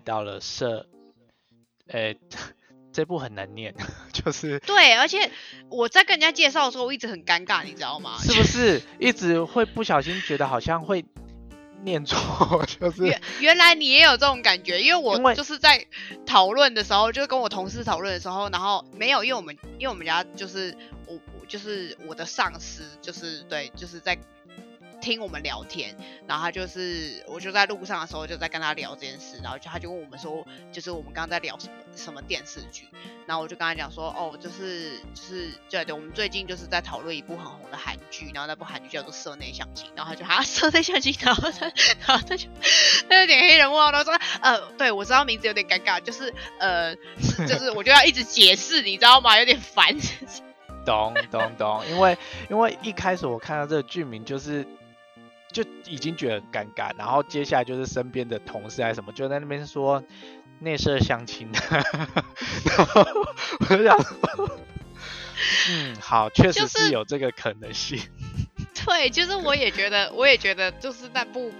来到了社，呃，这部很难念，就是对，而且我在跟人家介绍的时候，我一直很尴尬，你知道吗？是不是一直会不小心觉得好像会念错，就是原原来你也有这种感觉，因为因为我就是在讨论的时候，就跟我同事讨论的时候，然后没有，因为我们因为我们家就是我我就是我的上司，就是对，就是在听我们聊天，然后他就是我就在路上的时候就在跟他聊这件事，然后就他就问我们说，就是我们刚刚在聊什么什么电视剧，然后我就跟他讲说，哦，就是就是对对，我们最近就是在讨论一部很红的韩剧，然后那部韩剧叫做《社内相亲》，然后他就哈社内相亲，然后他然后他就他有点黑人问，然后说呃，对我知道名字有点尴尬，就是呃，是就是我就要一直解释，你知道吗？有点烦。懂懂懂，因为因为一开始我看到这个剧名就是就已经觉得很尴尬，然后接下来就是身边的同事还是什么就在那边说内设相亲，然后我就想说，嗯，好，确实是是有这个可能性，对，就是我也觉得，我也觉得就是那部，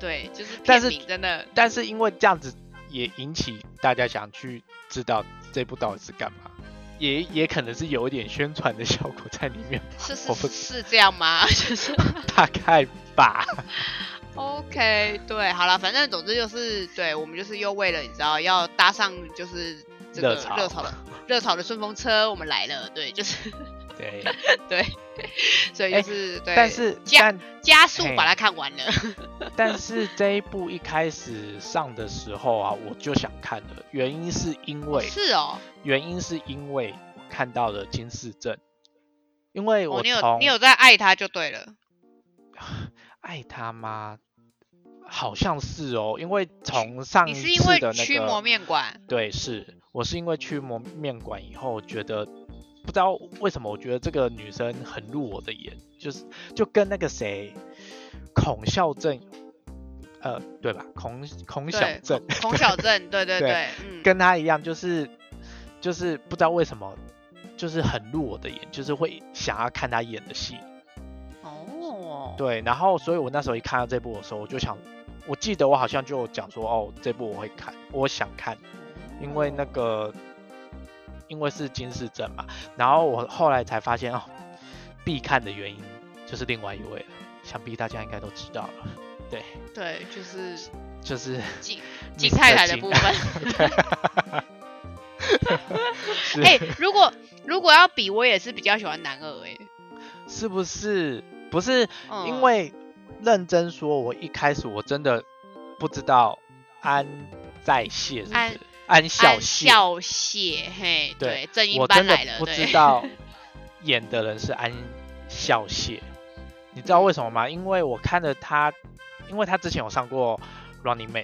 对，就是 但是真的但是因为这样子也引起大家想去知道这部到底是干嘛，也也可能是有一点宣传的效果在里面，是是是这样吗？就是 大概吧。OK，对，好了，反正总之就是，对我们就是又为了你知道要搭上就是这个热潮热潮的热潮的顺风车，我们来了，对，就是对，对，所以哎就是、对，但是加但加速把它看完了。但是这一部一开始上的时候啊，我就想看了，原因是因为是哦，原因是因为我看到了金世正，因为哦，我从你有你有在爱他就对了。爱他吗？好像是哦，因为从上一你是因为次的那驱魔个面馆，对，是我是因为驱魔面馆以后，觉得不知道为什么，我觉得这个女生很入我的眼，就是就跟那个谁孔孝正，呃，对吧？孔孔小对，正孔孔小正，对 对对对，嗯，跟他一样，就是就是不知道为什么，就是很入我的眼，就是会想要看他演的戏。哦，对，然后所以我那时候一看到这部的时候，我就想，我记得我好像就讲说，哦，这部我会看，我想看，因为那个因为是金世正嘛，然后我后来才发现哦，必看的原因就是另外一位了，想必大家应该都知道了，对，对，就是就是金.金太太的部分。对，是 哎、如果如果要比，我也是比较喜欢男二哎、是不是？不是，嗯，因为认真说，我一开始我真的不知道安在谢是不是？安孝安燮，孝燮，嘿，对对，正音我真的班来了，不知道 演的人是安孝燮。你知道为什么吗？因为我看了他，因为他之前有上过《Running Man》，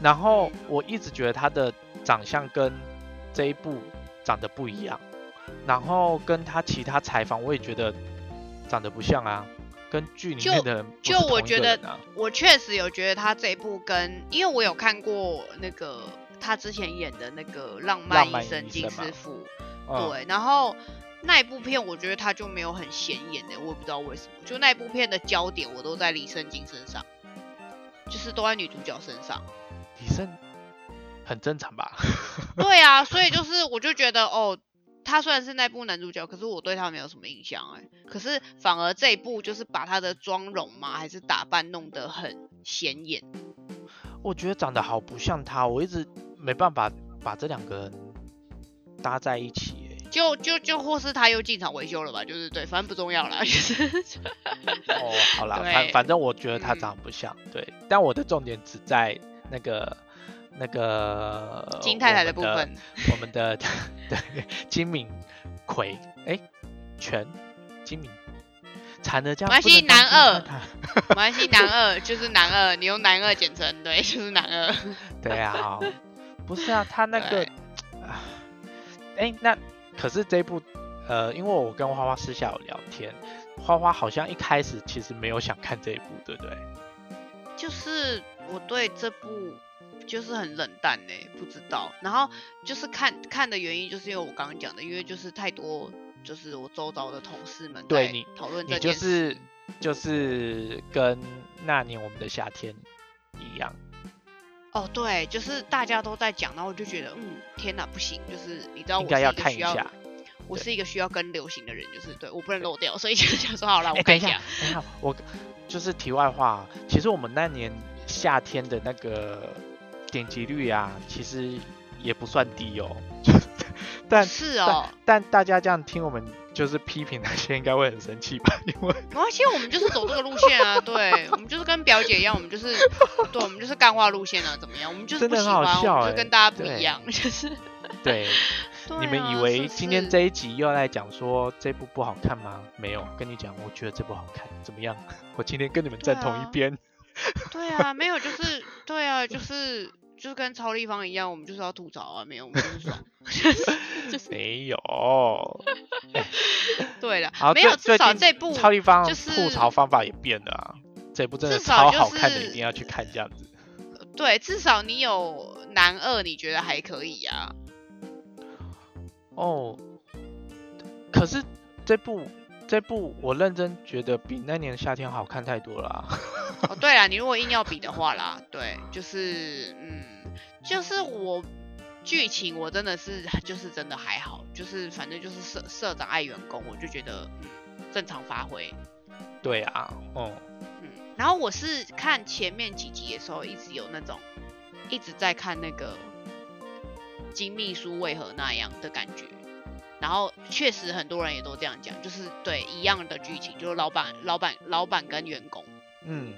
然后我一直觉得他的长相跟这一部长得不一样，然后跟他其他采访我也觉得长得不像啊，跟剧里面的人不就是我觉得。我确实有觉得他这一部跟，因为我有看过那个他之前演的那个《浪漫医生金师傅》，嗯，对，然后那一部片我觉得他就没有很显眼的，我也不知道为什么，就那一部片的焦点我都在李圣经身上，就是都在女主角身上。李胜很正常吧？对啊，所以就是我就觉得哦，他虽然是那部男主角，可是我对他没有什么印象哎。可是反而这一部就是把他的妆容嘛，还是打扮弄得很显眼。我觉得长得好不像他，我一直没办法把这两个人搭在一起、欸。就就就或是他又进场维修了吧，就是对，反正不重要了，就是哦，好啦，反反正我觉得他嗯长得不像，对。但我的重点只在那个那个金太太的部分。我们的 对金敏奎，哎、全金敏，惨的这样没关系不能当男二金太太没关系，男二就是男二，你用男二简称，对，就是男二。对啊，好不是啊，他那个哎、那可是这部，呃，因为我跟花花私下有聊天，花花好像一开始其实没有想看这一部，对不对？就是我对这部就是很冷淡呢、不知道。然后就是看看的原因，就是因为我刚刚讲的，因为就是太多，就是我周遭的同事们在对你讨论这件事。是就是跟那年我们的夏天一样，哦，对，就是大家都在讲，然后我就觉得，嗯，天哪，不行，就是你知道我应该要是一个需要，看一下。我是一个需要跟流行的人，就是对我不能漏掉，所以就想说好了，哎、我看一下等一下，，等一下，我就是题外话，其实我们那年夏天的那个点击率啊，其实也不算低哦。但是哦，但大家这样听我们就是批评那些，应该会很生气吧？因为没关系，我们就是走这个路线啊，对，我们就是跟表姐一样，我们就是，对，我们就是干话路线啊，怎么样？我们就是真的很好不喜欢，笑欸我们就跟大家不一样，就是，对，对你们啊以为今天这一集又要来讲说这部不好看吗？没有，跟你讲，我觉得这部好看，怎么样？我今天跟你们站同一边。对啊，没有，就是对啊，就是就是跟超立方一样，我们就是要吐槽啊，没有，我们就是爽，就是没有，对的好，，没有，至少这部超立方就是吐槽方法也变了啊，这部真的超好看的，是一定要去看这样子。对，至少你有男二，你觉得还可以啊？哦，可是这部这部我认真觉得比那年夏天好看太多了啊、哦，对啦，你如果硬要比的话啦，对，就是嗯，就是我剧情我真的是就是真的还好，就是反正就是社社长爱员工，我就觉得嗯正常发挥，对啊，哦、嗯，然后我是看前面几集的时候，一直有那种一直在看那个金秘书为何那样的感觉。然后确实很多人也都这样讲，就是对一样的剧情，就是老板、老板、老板跟员工，嗯，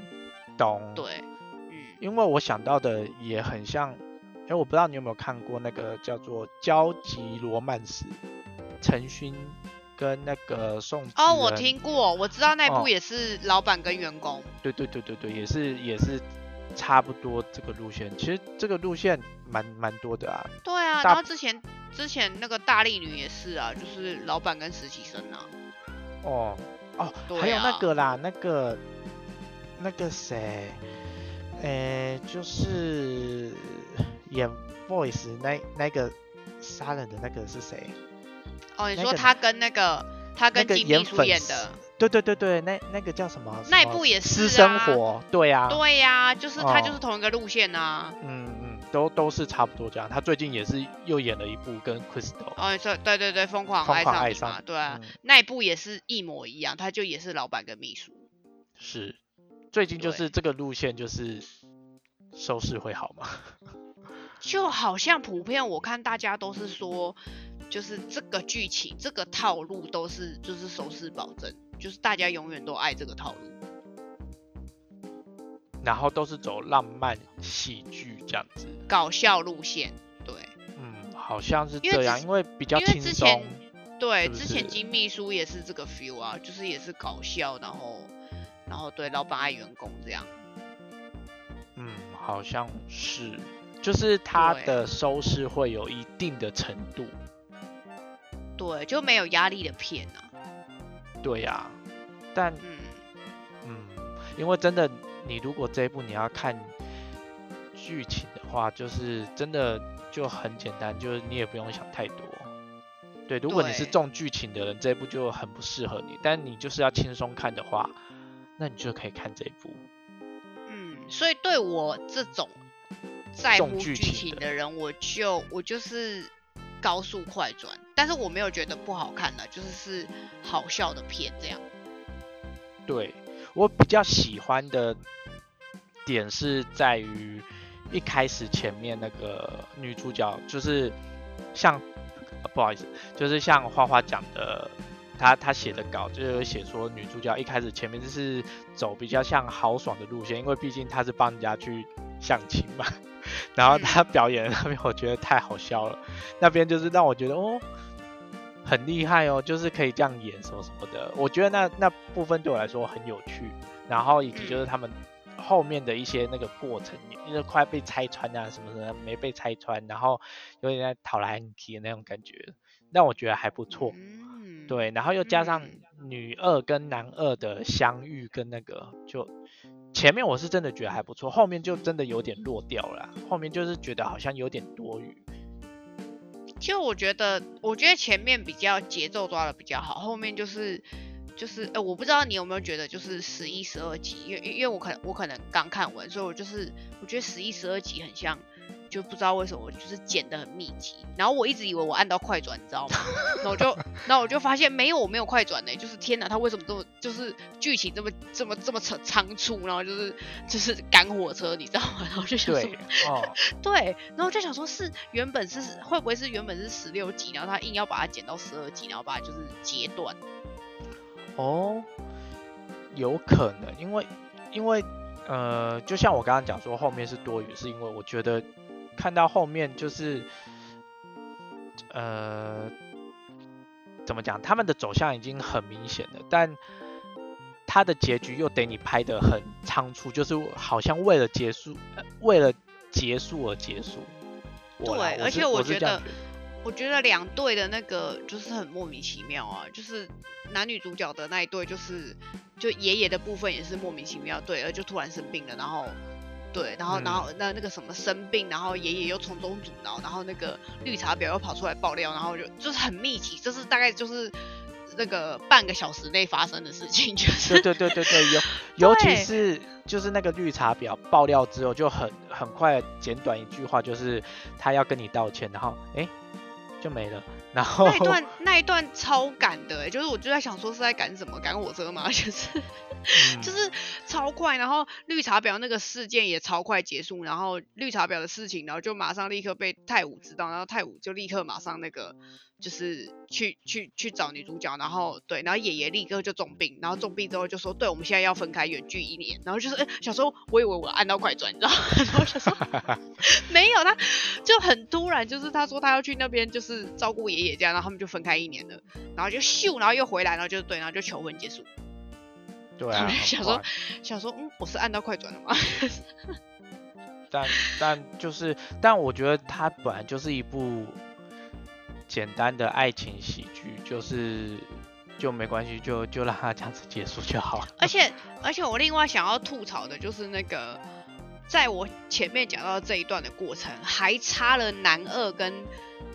懂。对，嗯，因为我想到的也很像，哎，我不知道你有没有看过那个叫做《交集罗曼史》，陈勋跟那个宋哦，我听过，我知道那哦部也是老板跟员工，对对对对对，也是也是差不多这个路线。其实这个路线蛮蛮多的啊。对啊，大然后之前之前那个大力女也是啊，就是老板跟实习生啊，哦哦，对还有那啊个啦，那个那个谁，诶，就是演 voice 那那个杀人的那个是谁？哦，你说他跟那个他跟金秘书演的，对对对对，那那个叫什么？那一部也私是啊生活，对啊，对呀、就是他就哦是同一个路线啊。嗯嗯，都都是差不多这样。他最近也是又演了一部跟 Crystal，哦，对对对对，疯狂爱上你上嘛，对啊，嗯那一部也是一模一样，他就也是老板跟秘书。是最近就是这个路线，就是收视会好吗？就好像普遍我看大家都是说，就是这个剧情这个套路都是就是收视保证，就是大家永远都爱这个套路。然后都是走浪漫喜剧这样子，搞笑路线，对嗯，好像是这样，因为比较轻松，对，之前金秘书也是这个 feel 啊，就是也是搞笑，然后然后对老板爱员工这样。嗯，好像是，就是他的收视会有一定的程度，对，就没有压力的片啊。对呀、但嗯，嗯，因为真的，你如果这一部你要看剧情的话，就是真的就很简单，就是你也不用想太多。对，如果你是重剧情的人，这一部就很不适合你。但你就是要轻松看的话，那你就可以看这一部。嗯，所以对我这种在乎剧剧情的情的人，我就我就是高速快转，但是我没有觉得不好看的，就是是好笑的片这样。对我比较喜欢的点是在于一开始前面那个女主角，就是像、呃不好意思，就是像花花讲的，她她写的稿就有写说女主角一开始前面就是走比较像豪爽的路线，因为毕竟她是帮人家去相亲嘛。然后嗯她表演的那边我觉得太好笑了，那边就是让我觉得哦，很厉害哦，就是可以这样演什么什么的。我觉得那那部分对我来说很有趣，然后以及就是嗯他们后面的一些那个过程，因为快被拆穿啊什么什么没被拆穿，然后有点在讨来很气的那种感觉，让我觉得还不错。嗯，对，然后又加上嗯女二跟男二的相遇跟那个，就前面我是真的觉得还不错，后面就真的有点落掉了，后面就是觉得好像有点多余。就我觉得，我觉得前面比较节奏抓的比较好，后面就是就是呃，我不知道你有没有觉得，就是十一、十二集，因为因为我可能我可能刚看完，所以我就是我觉得十一、十二集很像，就不知道为什么就是剪得很密集。然后我一直以为我按到快转，你知道吗？然后我就然后我就发现没有，我没有快转呢。就是天哪，他为什么这么就是剧情这么这么这么仓仓促，然后就是就是赶火车，你知道吗？然后就想说，哦，对，然后我就想说，是原本是会不会是原本是十六集，然后他硬要把它剪到十二集，然后把它就是截断。哦，有可能，因为因为呃，就像我刚刚讲说后面是多余，是因为我觉得看到后面就是呃，怎么讲，他们的走向已经很明显了，但他的结局又得你拍的很仓促，就是好像为了结束，为了结束而结束。对，而且我觉得。我觉得两队的那个就是很莫名其妙啊，就是男女主角的那一对，就是就爷爷的部分也是莫名其妙，对，而就突然生病了，然后对，然后然后那那个什么生病，然后爷爷又从中阻挠，然后那个绿茶婊又跑出来爆料，然后就就是很密集，这是大概就是那个半个小时内发生的事情，就是对对对对对，尤 尤其是就是那个绿茶婊爆料之后，就很很快简短一句话，就是他要跟你道歉，然后哎。就没了，然后那一段那一段超赶的，就是我就在想说是在赶什么，赶火车吗？就是就是超快，然后绿茶婊那个事件也超快结束，然后绿茶婊的事情，然后就马上立刻被泰武知道，然后泰武就立刻马上那个。就是去去去找女主角，然后对，然后爷爷立刻就重病，然后重病之后就说，对，我们现在要分开远距一年，然后就是，哎，小时候我以为我按到快转，你知道吗？然后就说 没有，他就很突然，就是他说他要去那边就是照顾爷爷这样，然后他们就分开一年了，然后就咻，然后又回来，然后就对，然后就求婚结束。对啊，想说想说，嗯，我是按到快转了吗？但但就是，但我觉得他本来就是一部。简单的爱情喜剧就是就没关系，就就让它这样子结束就好了。而且而且我另外想要吐槽的就是那个，在我前面讲到这一段的过程，还差了男二跟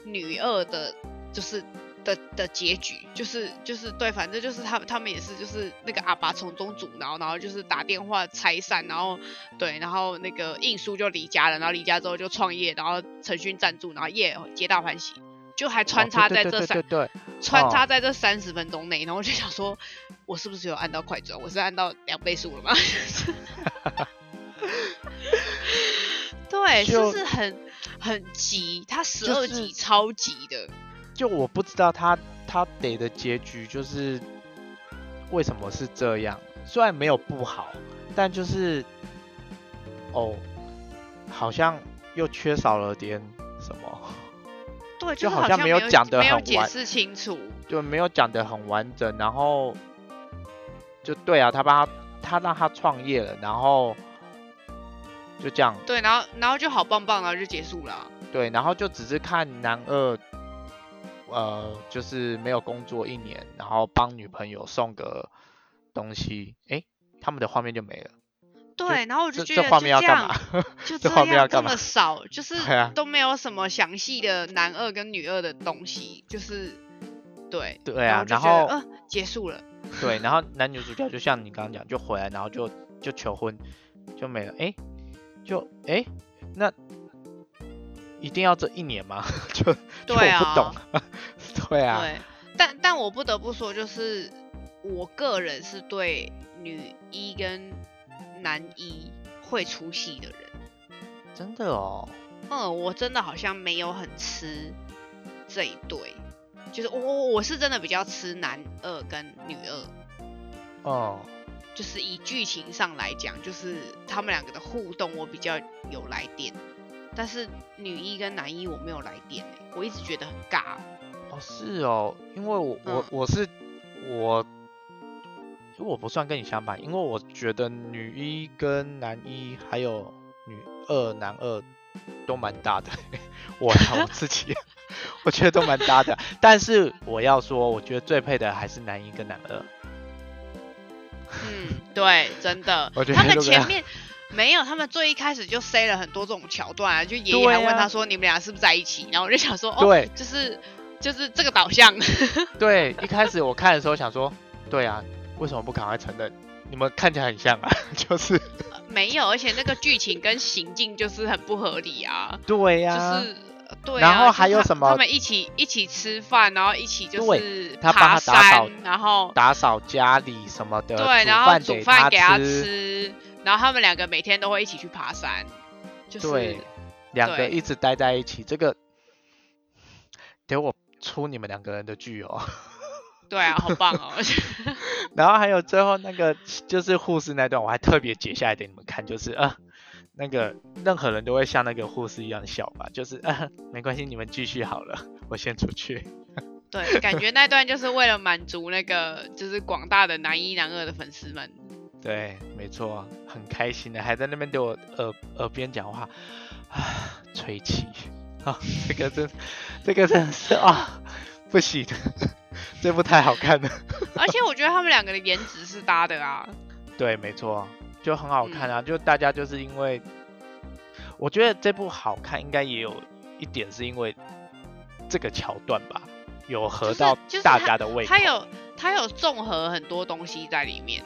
女二的，就是的的结局，就是就是对，反正就是他们他们也是就是那个阿爸从中阻挠，然后就是打电话拆散，然后对，然后那个印书就离家了，然后离家之后就创业，然后陈勋赞助，然后耶皆大欢喜。就还穿插在这三，穿插在这三十分钟内，然后我就想说，我是不是有按到快转？我是按到两倍速了吗？对，就是很很急，他十二集超级的。就我不知道他他得的结局就是为什么是这样？虽然没有不好，但就是哦，好像又缺少了点。对，就好像没有讲的很解释清楚，就没有讲的很完整，然后就对啊，他帮他他让他创业了，然后就这样。对，然后然后就好棒棒，然后就结束了。对，然后就只是看男二，呃，就是没有工作一年，然后帮女朋友送个东西，哎，他们的画面就没了。对，然后我就觉得 就这样，就这样这么少，就是都没有什么详细的男二跟女二的东西，就是对对啊，然后呃结束了。对，然后男女主角就像你刚刚讲，就回来，然后就就求婚，就没了。哎，就哎，那一定要这一年吗？就就我不懂。对啊。对，但但我不得不说，就是我个人是对女一跟。男一会出戏的人，真的哦。嗯，我真的好像没有很吃这一对，就是我我我是真的比较吃男二跟女二。哦。就是以剧情上来讲，就是他们两个的互动我比较有来电，但是女一跟男一我没有来电哎，我一直觉得很尬。哦，是哦，因为我我我是我。我不算跟你相反，因为我觉得女一跟男一还有女二男二都蛮搭的，我我自己我觉得都蛮搭的。但是我要说，我觉得最配的还是男一跟男二。嗯，对，真的。他们前面没有，他们最一开始就塞了很多这种桥段啊，就爷爷还问他说：“你们俩是不是在一起？”然后我就想说：“哦，就是就是这个导向。”对，一开始我看的时候想说。对啊，为什么不赶快承认？你们看起来很像啊，就是呃没有，而且那个剧情跟行径就是很不合理啊，对呀、就是。呃对啊，然后还有什么他们一起一起吃饭，然后一起就是他帮他爬打扫山，然后打扫家里什么的，对，然后煮饭给他吃，然后他们两个每天都会一起去爬山，就是，两个一直待在一起，这个给我出你们两个人的剧哦。对啊，好棒哦！然后还有最后那个就是护士那段，我还特别截下来给你们看，就是呃，那个任何人都会像那个护士一样笑吧，就是呃，没关系，你们继续好了，我先出去。对，感觉那段就是为了满足那个就是广大的男一男二的粉丝们。对，没错，很开心的，还在那边对我耳耳边讲话，啊，吹气啊，这个真，这个真的是啊，不行，这部太好看了。而且我觉得他们两个的颜值是搭的啊。对，没错，就很好看嗯啊，就大家就是因为，我觉得这部好看，应该也有一点是因为这个桥段吧，有合到大家的胃口。它有它有综合很多东西在里面。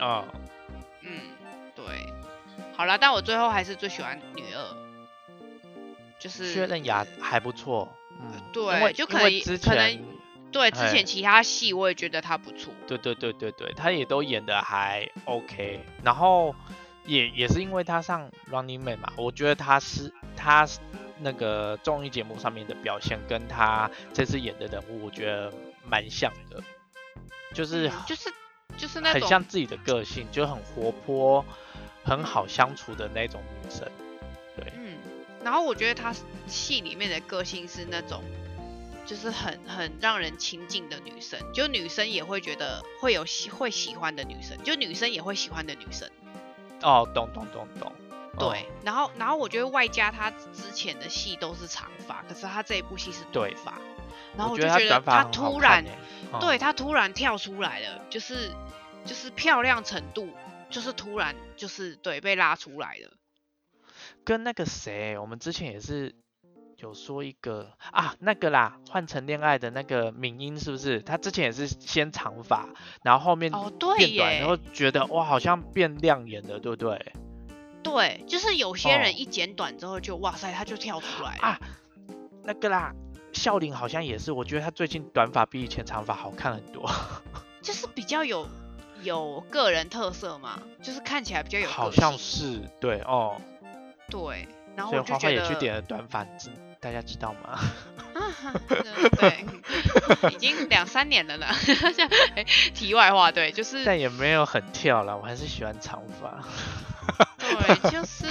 嗯，嗯，对。好了，但我最后还是最喜欢女二，就是薛仁雅还不错，嗯，对就可能因为之可能前对之哎前其他戏我也觉得他不错。对对对对对，他也都演的还 OK，然后也也是因为他上 Running Man 嘛，我觉得他是他那个综艺节目上面的表现跟他这次演的人物，我觉得蛮像的，就是嗯就是就是那很像自己的个性，就很活泼，很好相处的那种女生。对，嗯，然后我觉得她戏里面的个性是那种，就是很很让人亲近的女生，就女生也会觉得会有喜会喜欢的女生，就女生也会喜欢的女生。哦，懂懂懂懂，哦对，然后然后我觉得外加她之前的戏都是长发，可是她这一部戏是短发，然后我就觉得她突然对她突然跳出来了，就是就是漂亮程度，就是突然就是对被拉出来了。跟那个谁，我们之前也是有说一个啊，那个啦，换成恋爱的那个敏英是不是？他之前也是先长发，然后后面哦，对变短，然后觉得哇，好像变亮眼了，对不对？对，就是有些哦人一剪短之后就、哇塞，他就跳出来。啊，那个啦，笑林好像也是，我觉得他最近短发比以前长发好看很多，就是比较有有个人特色嘛，就是看起来比较有。好像是对哦，对，然后所以花花我就觉得也去点了短发，知大家知道吗？啊，对，已经两三年了呢。哎题外话，对，就是但也没有很跳了，我还是喜欢长发。对，就是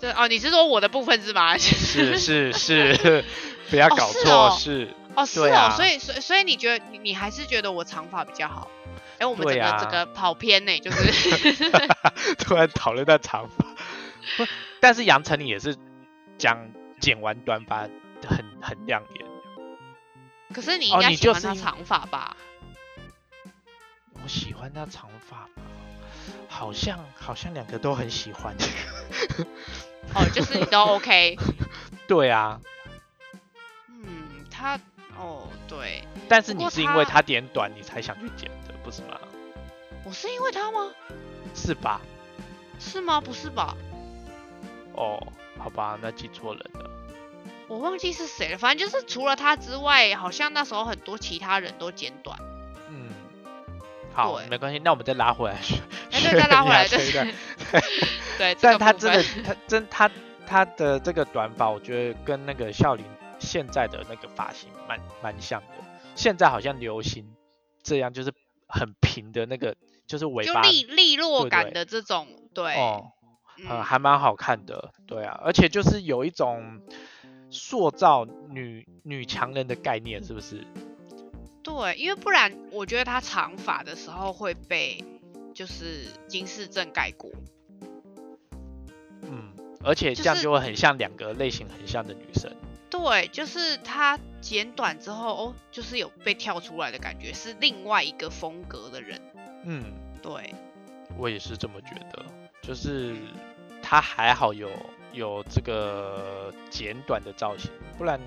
对哦，你是说我的部分是吗？是是是，不要哦搞错，是哦是哦，是哦，啊所以所以所以你觉得你你还是觉得我长发比较好？哎，我们整个、啊整个跑偏呢，就是突然讨论到长发，不，但是杨丞琳也是讲剪完短发很很亮眼。可是你应哦该喜欢他长发吧？我喜欢他长发吧，好像好像两个都很喜欢。哦，就是你都 OK。对啊，嗯，他哦对，但是你是因为她她剪短你才想去剪的，不是吗？我是因为他吗？是吧？是吗？不是吧？哦，好吧，那记错人了。我忘记是谁了，反正就是除了他之外，好像那时候很多其他人都剪短。嗯，好，没关系，那我们再拉回来。哎，对，再拉回来，对这一段对，但他真的，他真他他的这个短发，我觉得跟那个笑林现在的那个发型蛮蛮像的。现在好像流行这样，就是很平的那个，就是尾巴就利利落感的这种，对，哦，呃，嗯，还蛮好看的。对啊，而且就是有一种塑造女女强人的概念，是不是？对，因为不然我觉得她长发的时候会被就是金世正盖过。嗯，而且这样就会很像两个类型很像的女生。对，就是她剪短之后，哦，就是有被跳出来的感觉，是另外一个风格的人。嗯，对，我也是这么觉得，就是他还好有有这个简短的造型，不然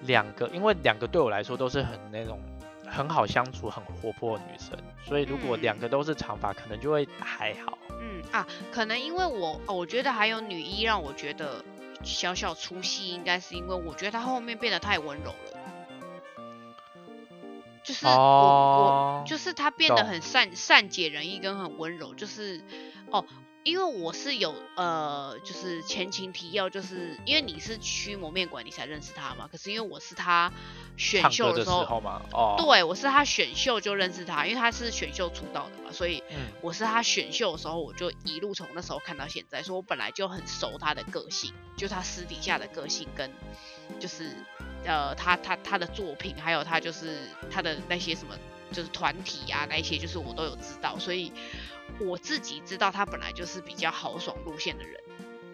两个，因为两个对我来说都是很那种很好相处、很活泼的女生，所以如果嗯两个都是长发，可能就会还好。嗯啊，可能因为我哦，我觉得还有女一让我觉得小小出戏，应该是因为我觉得她后面变得太温柔了，就是我、哦我就是她变得很善善解人意跟很温柔，就是哦。因为我是有呃，就是前情提要，就是因为你是驱魔面馆，你才认识他嘛。可是因为我是他选秀的时候，哦，对我是他选秀就认识他，因为他是选秀出道的嘛，所以嗯，我是他选秀的时候，我就一路从那时候看到现在，所以我本来就很熟他的个性，就他私底下的个性跟就是呃他他他的作品，还有他就是他的那些什么就是团体啊那一些，就是我都有知道，所以我自己知道他本来就是比较豪爽路线的人，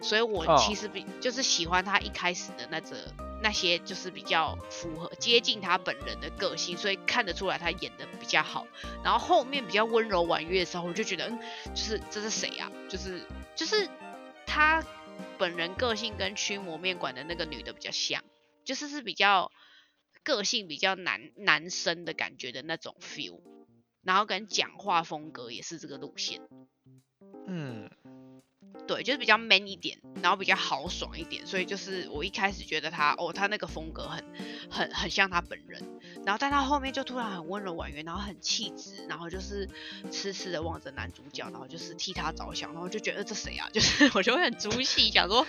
所以我哦其实比、就是喜欢他一开始的那个那些就是比较符合接近他本人的个性，所以看得出来他演的比较好。然后后面比较温柔婉约的时候，我就觉得，嗯，就是这是谁呀、就是就是他本人个性跟驱魔面馆的那个女的比较像，就是是比较个性比较男男生的感觉的那种 feel，然后跟讲话风格也是这个路线。嗯，对，就是比较 man 一点，然后比较豪爽一点，所以就是我一开始觉得他哦，他那个风格很很很像他本人，然后但他后面就突然很温柔婉约，然后很气质，然后就是痴痴的望着男主角，然后就是替他着想，然后就觉得这谁啊？就是我就会很出戏，想说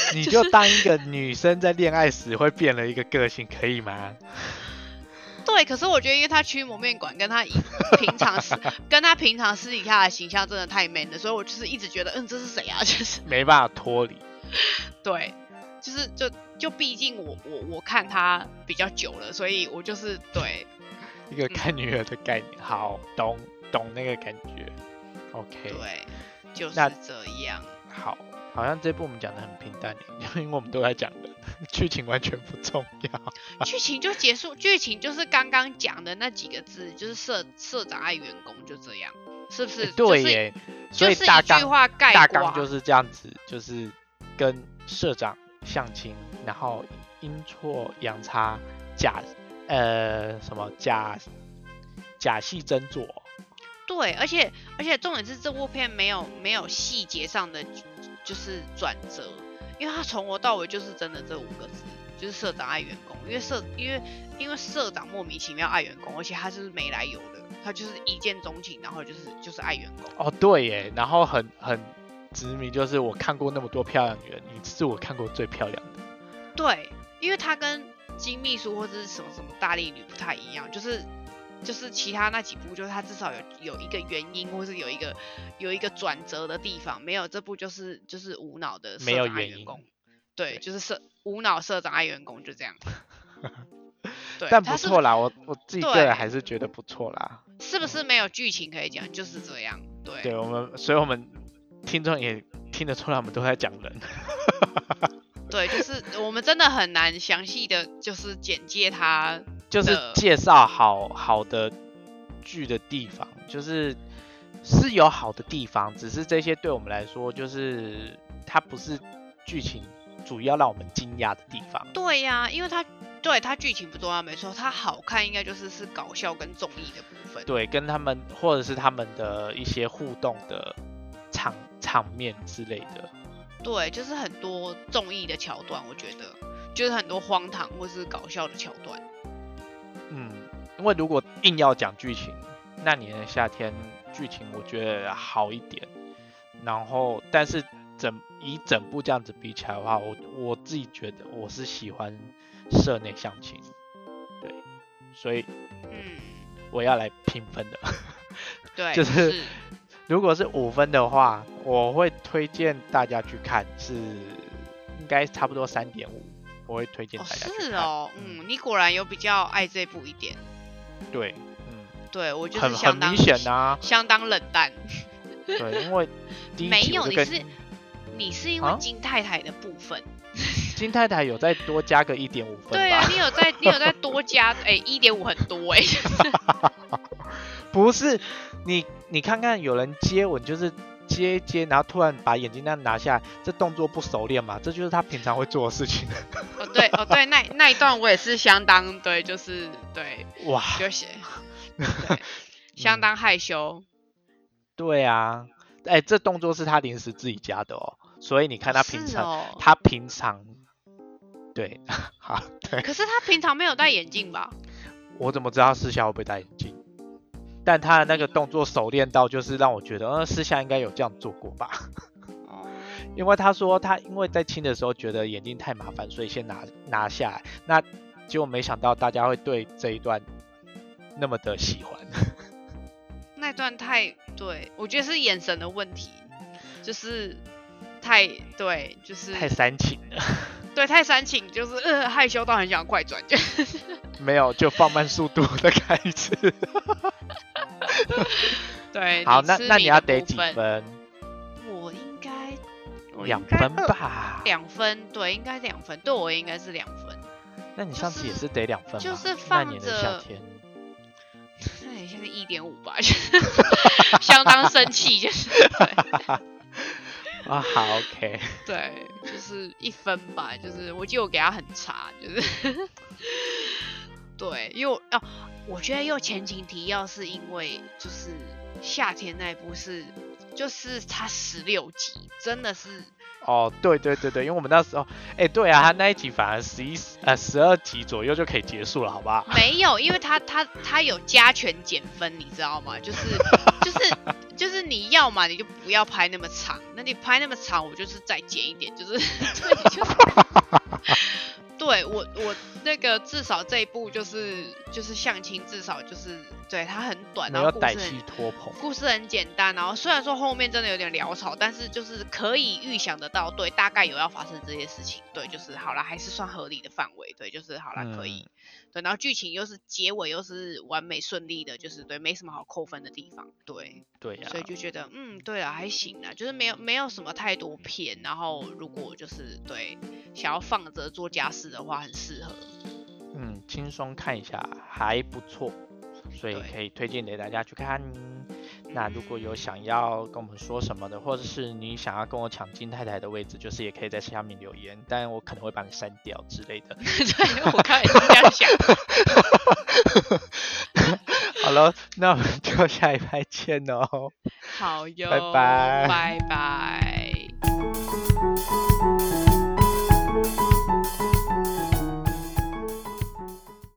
你就就当一个女生在恋爱时会变了一个个性，可以吗？对，可是我觉得因为他驱魔面馆跟他以平常私 跟他平常私底下的形象真的太 man 了，所以我就是一直觉得嗯这是谁啊？就是没办法脱离。对，就是就就毕竟我我我看他比较久了，所以我就是对一个看女儿的概念，好懂懂那个感觉。OK，对，就是这样。好，好像这部我们讲的很平淡，因为我们都在讲的，剧情完全不重要。剧情就结束，剧情就是刚刚讲的那几个字，就是社社长爱员工，就这样，是不是？欸对耶，所就是一句以大纲话概大纲就是这样子，就是跟社长相亲，然后阴错阳差假呃什么假假戏真做，对，而且而且重点是这部片没有没有细节上的就是转折，因为他从头到尾就是真的这五个字，就是社长爱员工，因为社因为因为社长莫名其妙爱员工，而且他是没来由的，他就是一见钟情，然后就是就是爱员工。哦对耶，然后很很执迷，就是我看过那么多漂亮女人，你是我看过最漂亮的。对，因为他跟金秘书或者是什么什么大力女不太一样，就是就是其他那几部，就是他至少有有一个原因，或是有一个有一个转折的地方，没有这部就是就是无脑的没有社长爱原因员工，对，就是社无脑社长爱员工就这样。对，但不错啦，我我自己个人还是觉得不错啦。是不是没有剧情可以讲？就是这样，对，对我们，所以我们听众也听得出来，我们都在讲人。对，就是我们真的很难详细的就是简介他，就是介绍好好的剧的地方，就是是有好的地方，只是这些对我们来说，就是它不是剧情主要让我们惊讶的地方。对呀、因为它对它剧情不重要，没错，它好看应该就是是搞笑跟综艺的部分。对，跟他们或者是他们的一些互动的场场面之类的。对，就是很多综艺的桥段，我觉得就是很多荒唐或是搞笑的桥段。嗯，因为如果硬要讲剧情，那年的夏天剧情我觉得好一点，然后但是整以整部这样子比起来的话，我我自己觉得我是喜欢社内相亲，对，所以嗯，我要来评分的。对，就是。如果是五分的话，我会推荐大家去看，是应该差不多三点五，我会推荐。是哦，嗯，你果然有比较爱这部一点。对，嗯，对我就很是相当很明显啊，相当冷淡。对，因为第一没有，你是你是因为啊金太太的部分。金太太有再多加个一点五分对啊？，你有在你有再多加哎一点五很多哎、不是，你你看看有人接吻就是接一接，然后突然把眼镜那样拿下来，这动作不熟练嘛？这就是他平常会做的事情。哦对哦对，那那一段我也是相当对，就是对，哇，就写，对，相当害羞。对啊，哎，这动作是他临时自己加的哦，所以你看他平常，他平常，对，好，对，可是他平常没有戴眼镜吧？我怎么知道他私下会不会戴眼镜？但他的那个动作熟练到，就是让我觉得，嗯，私下应该有这样做过吧。哦，因为他说他因为在亲的时候觉得眼镜太麻烦，所以先拿拿下来。那结果没想到大家会对这一段那么的喜欢。那段太对，我觉得是眼神的问题，就是太对，就是太煽情了，对太煽情，就是呃害羞到很想快转，就没有就放慢速度再看一次。对。好，那那你要得几分？我应该两分吧。两分，对，应该两分，对我应该是两分。那你上次也是得两分吗？就是那放年的夏着天。那你现在一点五吧，就是 相当生气，就是啊，好，OK。对，就是一分吧，就是我记得我给他很差，就是对，因为我哦，我觉得又前情提要是因为就是夏天那一部是就是它十六集，真的是哦，对对对对，因为我们那时候，哎，对啊，他那一集反而十一呃十二集左右就可以结束了，好不好？没有，因为他他他有加权减分，你知道吗？就是就是就是你要嘛，你就不要拍那么长，那你拍那么长，我就是再减一点，就是对，就是 对我我那个至少这一部就是就是相亲，至少就是对它很短，然后故事拖棚。故事很简单，然后虽然说后面真的有点潦草，但是就是可以预想得到，对，大概有要发生这些事情，对，就是好了，还是算合理的范围，对，就是好了，可以，嗯对，然后剧情又是结尾又是完美顺利的，就是对，没什么好扣分的地方，对，对呀、所以就觉得嗯，对啊，还行啊，就是没有没有什么太多片，然后如果就是对想要放着做家事的话，很适合，嗯，轻松看一下还不错，所以可以推荐给大家去看。那如果有想要跟我们说什么的，或者是你想要跟我抢金太太的位置，就是也可以在下面留言，但我可能会把你删掉之类的。对我刚才也是这样想，好了，那我们就下一拍见哦。好哟，拜拜拜拜。